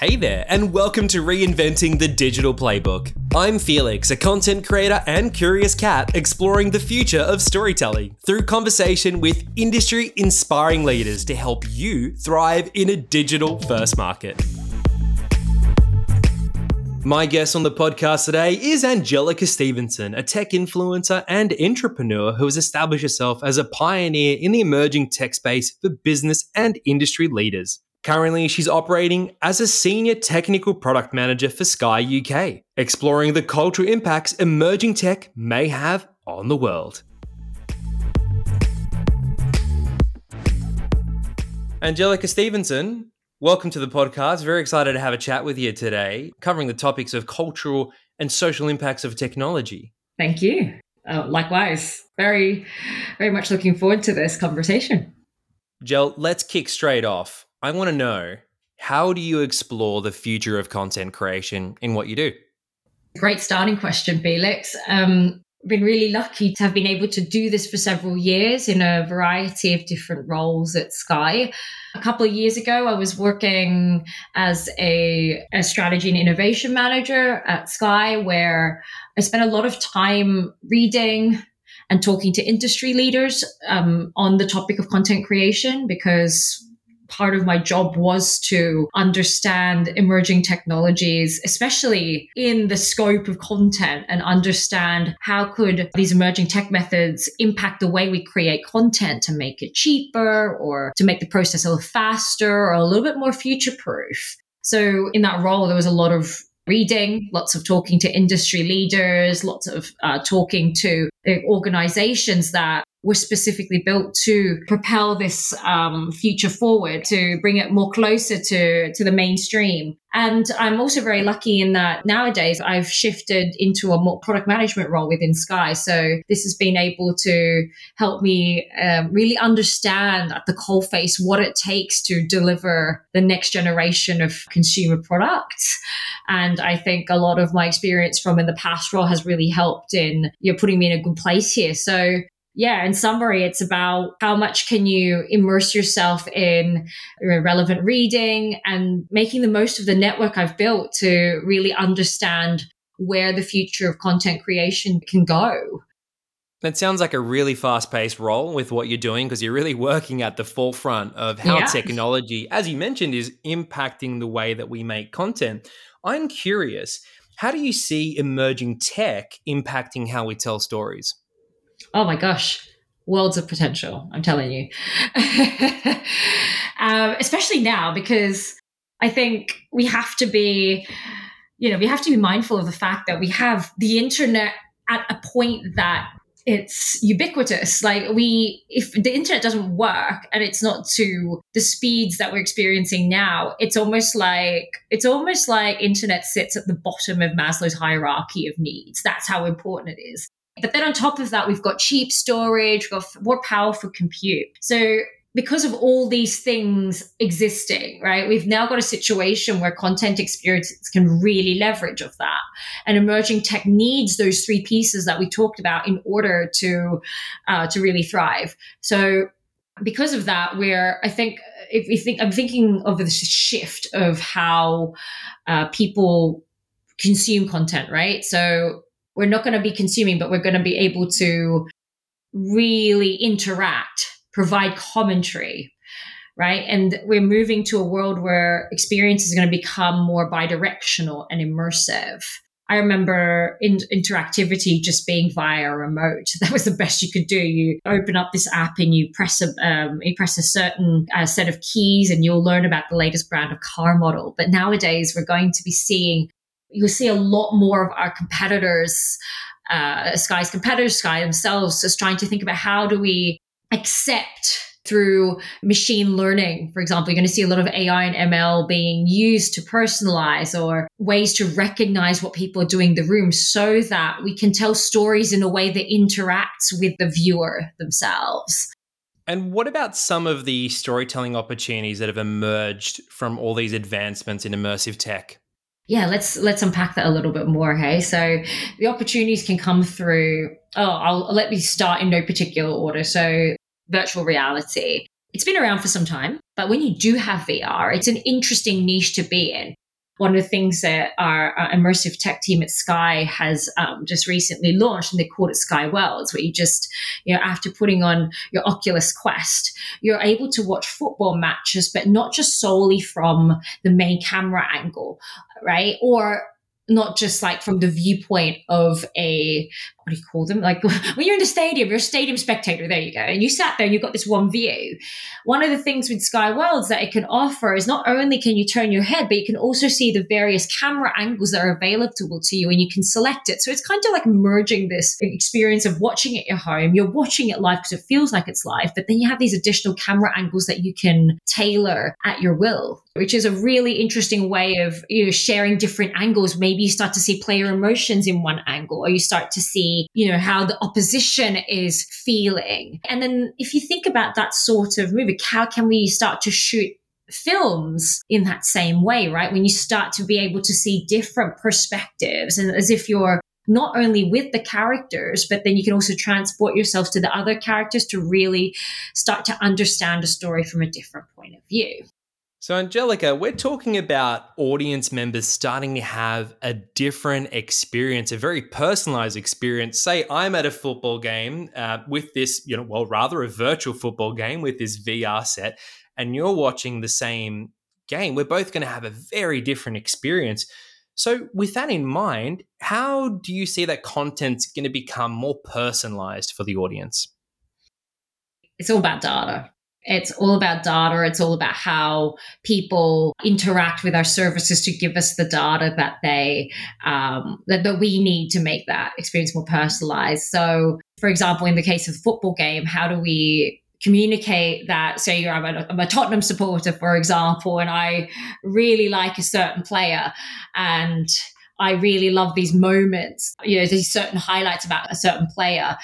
Hey there, and welcome to Reinventing the Digital Playbook. I'm Felix, a content creator and curious cat exploring the future of storytelling through conversation with industry inspiring leaders to help you thrive in a digital first market. My guest on the podcast today is Angelica Stephenson, a tech influencer and intrapreneur who has established herself as a pioneer in the emerging tech space for business and industry leaders. Currently, she's operating as a senior technical product manager for Sky UK, exploring the cultural impacts emerging tech may have on the world. Angelica Stephenson, welcome to the podcast. Very excited to have a chat with you today, covering the topics of cultural and social impacts of technology. Thank you. Uh, likewise, very, very much looking forward to this conversation. Jel, let's kick straight off. I want to know how do you explore the future of content creation in what you do? Great starting question, Felix. Um, been really lucky to have been able to do this for several years in a variety of different roles at Sky. A couple of years ago, I was working as a, a, strategy and innovation manager at Sky, where I spent a lot of time reading and talking to industry leaders um, on the topic of content creation because part of my job was to understand emerging technologies, especially in the scope of content and understand how could these emerging tech methods impact the way we create content to make it cheaper or to make the process a little faster or a little bit more future proof. So in that role, there was a lot of reading, lots of talking to industry leaders, lots of uh, talking to organizations that were specifically built to propel this um, future forward, to bring it more closer to, to the mainstream. And I'm also very lucky in that nowadays I've shifted into a more product management role within Sky. So this has been able to help me um, really understand at the coalface what it takes to deliver the next generation of consumer products. And I think a lot of my experience from in the past role has really helped in you know, putting me in a good place here. So yeah, in summary, it's about how much can you immerse yourself in relevant reading and making the most of the network I've built to really understand where the future of content creation can go. That sounds like a really fast paced role with what you're doing because you're really working at the forefront of how yeah. technology, as you mentioned, is impacting the way that we make content. I'm curious, how do you see emerging tech impacting how we tell stories? Oh my gosh, worlds of potential. I'm telling you, um, especially now because I think we have to be, you know, we have to be mindful of the fact that we have the internet at a point that it's ubiquitous. Like we, if the internet doesn't work and it's not to the speeds that we're experiencing now, it's almost like it's almost like internet sits at the bottom of Maslow's hierarchy of needs. That's how important it is. But then on top of that, we've got cheap storage, we've got more powerful compute. So because of all these things existing, right, we've now got a situation where content experiences can really leverage of that. And emerging tech needs those three pieces that we talked about in order to uh, to really thrive. So because of that, we're I think if we think I'm thinking of this shift of how uh, people consume content, right? So we're not going to be consuming, but we're going to be able to really interact, provide commentary, right? And we're moving to a world where experience is going to become more bidirectional and immersive. I remember in, interactivity just being via a remote. That was the best you could do. You open up this app and you press a um, you press a certain uh, set of keys, and you'll learn about the latest brand of car model. But nowadays, we're going to be seeing you'll see a lot more of our competitors, uh, Sky's competitors, Sky themselves, just trying to think about how do we accept through machine learning, for example, you're going to see a lot of AI and ML being used to personalize or ways to recognize what people are doing in the room so that we can tell stories in a way that interacts with the viewer themselves. And what about some of the storytelling opportunities that have emerged from all these advancements in immersive tech? Yeah, let's let's unpack that a little bit more. Hey, so the opportunities can come through. Oh, I'll let me start in no particular order. So virtual reality. It's been around for some time, but when you do have VR, it's an interesting niche to be in one of the things that our, our immersive tech team at Sky has um, just recently launched, and they call it Sky Worlds, where you just, you know, after putting on your Oculus Quest, you're able to watch football matches, but not just solely from the main camera angle, right? Or not just like from the viewpoint of a what do you call them? Like when you're in the stadium, you're a stadium spectator. There you go. And you sat there, and you've got this one view. One of the things with Sky Worlds that it can offer is not only can you turn your head, but you can also see the various camera angles that are available to you and you can select it. So it's kind of like merging this experience of watching at your home. You're watching it live because it feels like it's live, but then you have these additional camera angles that you can tailor at your will, which is a really interesting way of you know sharing different angles. Maybe you start to see player emotions in one angle, or you start to see you know, how the opposition is feeling. And then if you think about that sort of movie, how can we start to shoot films in that same way, right? When you start to be able to see different perspectives and as if you're not only with the characters, but then you can also transport yourself to the other characters to really start to understand a story from a different point of view. So, Angelica, we're talking about audience members starting to have a different experience, a very personalized experience. Say, I'm at a football game uh, with this, you know, well, rather a virtual football game with this VR set, and you're watching the same game. We're both going to have a very different experience. So, with that in mind, how do you see that content's going to become more personalized for the audience? It's all about data it's all about data. It's all about how people interact with our services to give us the data that they um, that, that we need to make that experience more personalized. So, for example, in the case of football game, how do we communicate that say I'm a, I'm a Tottenham supporter, for example, and I really like a certain player and I really love these moments, you know, these certain highlights about a certain player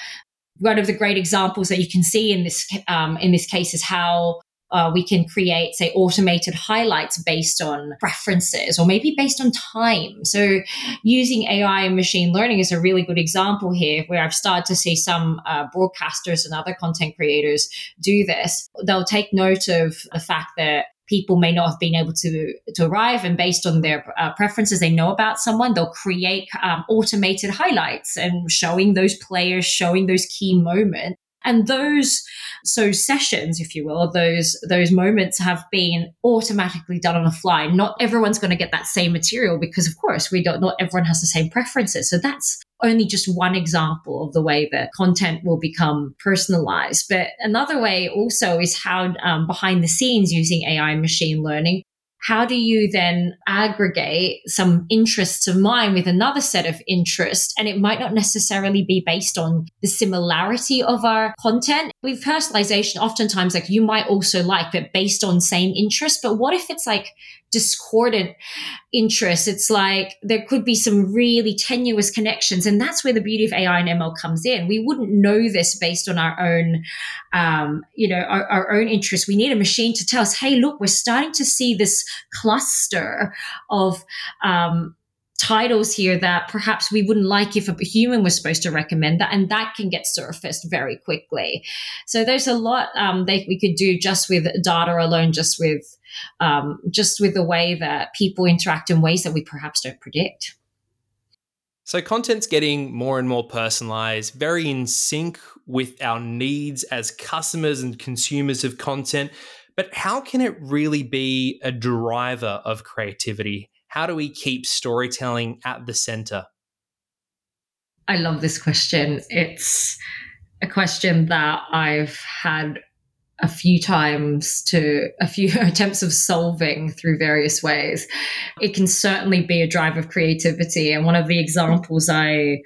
one of the great examples that you can see in this um, in this case is how uh, we can create, say, automated highlights based on preferences or maybe based on time. So, using AI and machine learning is a really good example here where I've started to see some uh, broadcasters and other content creators do this. They'll take note of the fact that people may not have been able to to arrive and based on their uh, preferences they know about someone they'll create um, automated highlights and showing those players showing those key moments and those so sessions if you will those those moments have been automatically done on the fly not everyone's going to get that same material because of course we don't not everyone has the same preferences so that's only just one example of the way that content will become personalized. But another way also is how um, behind the scenes using AI and machine learning, how do you then aggregate some interests of mine with another set of interests? And it might not necessarily be based on the similarity of our content. With personalization, oftentimes like you might also like, but based on same interest. But what if it's like discordant interests. It's like there could be some really tenuous connections. And that's where the beauty of AI and ML comes in. We wouldn't know this based on our own, um, you know, our, our own interests. We need a machine to tell us, hey, look, we're starting to see this cluster of, um, titles here that perhaps we wouldn't like if a human was supposed to recommend that and that can get surfaced very quickly. So there's a lot um, that we could do just with data alone just with um, just with the way that people interact in ways that we perhaps don't predict. So content's getting more and more personalized very in sync with our needs as customers and consumers of content. But how can it really be a driver of creativity how do we keep storytelling at the center? I love this question. It's a question that I've had a few times to a few attempts of solving through various ways. It can certainly be a drive of creativity. And one of the examples I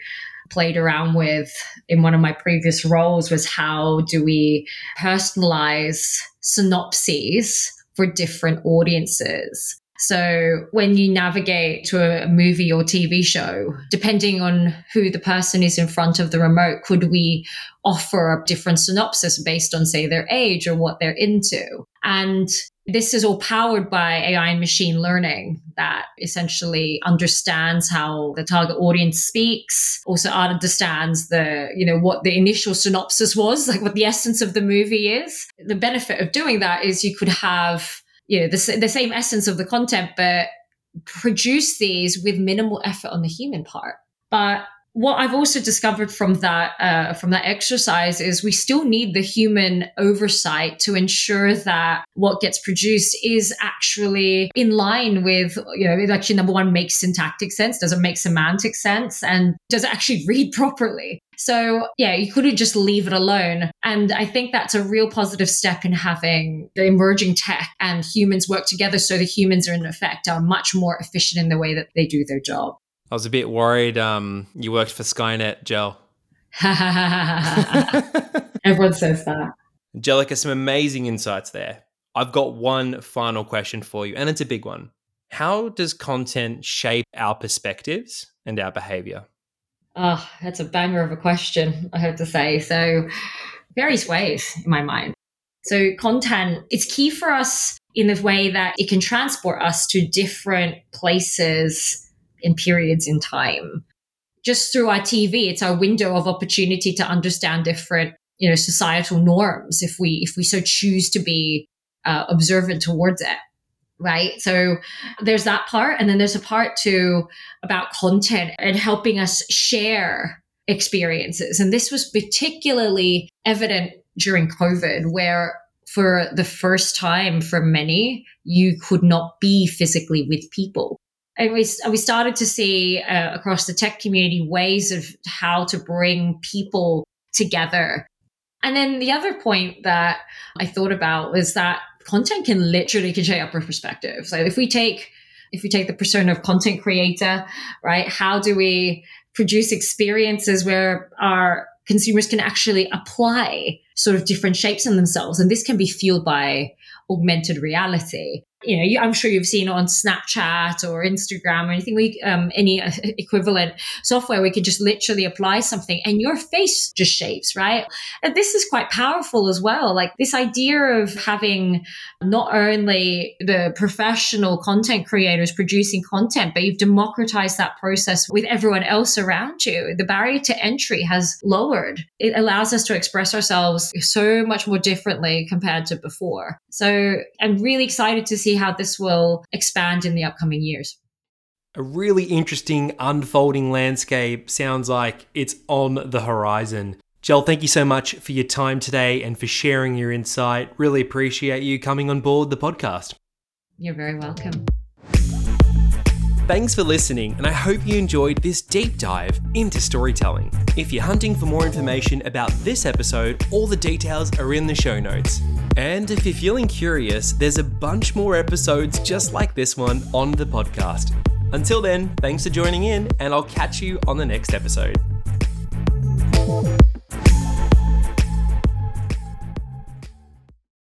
played around with in one of my previous roles was how do we personalize synopses for different audiences? So when you navigate to a movie or TV show, depending on who the person is in front of the remote, could we offer a different synopsis based on, say, their age or what they're into? And this is all powered by AI and machine learning that essentially understands how the target audience speaks, also understands the, you know, what the initial synopsis was, like what the essence of the movie is. The benefit of doing that is you could have you know the, the same essence of the content but produce these with minimal effort on the human part. But what I've also discovered from that uh, from that exercise is we still need the human oversight to ensure that what gets produced is actually in line with you know it actually number one makes syntactic sense. Does it make semantic sense? And does it actually read properly? So yeah you couldn't just leave it alone. And I think that's a real positive step in having the emerging tech and humans work together so the humans are in effect are much more efficient in the way that they do their job. I was a bit worried um, you worked for Skynet, Jel. Everyone says that. Angelica, some amazing insights there. I've got one final question for you, and it's a big one. How does content shape our perspectives and our behavior? Oh, that's a banger of a question, I have to say. So, various ways in my mind. So, content, it's key for us in the way that it can transport us to different places in periods in time. Just through our TV, it's our window of opportunity to understand different, you know, societal norms if we if we so choose to be uh, observant towards it right? So there's that part. And then there's a part too about content and helping us share experiences. And this was particularly evident during COVID, where for the first time for many, you could not be physically with people and we, we started to see uh, across the tech community ways of how to bring people together. And then the other point that I thought about was that content can literally can shape our perspective. So if we take if we take the persona of content creator, right? How do we produce experiences where our consumers can actually apply sort of different shapes in themselves? And this can be fueled by augmented reality you know, you, I'm sure you've seen on Snapchat or Instagram or anything, we, um, any uh, equivalent software, we can just literally apply something and your face just shapes, right? And this is quite powerful as well. Like this idea of having not only the professional content creators producing content, but you've democratized that process with everyone else around you. The barrier to entry has lowered. It allows us to express ourselves so much more differently compared to before. So I'm really excited to see see how this will expand in the upcoming years. A really interesting unfolding landscape sounds like it's on the horizon. Jel, thank you so much for your time today and for sharing your insight. Really appreciate you coming on board the podcast. You're very welcome. Thanks for listening, and I hope you enjoyed this deep dive into storytelling. If you're hunting for more information about this episode, all the details are in the show notes. And if you're feeling curious, there's a bunch more episodes just like this one on the podcast. Until then, thanks for joining in, and I'll catch you on the next episode.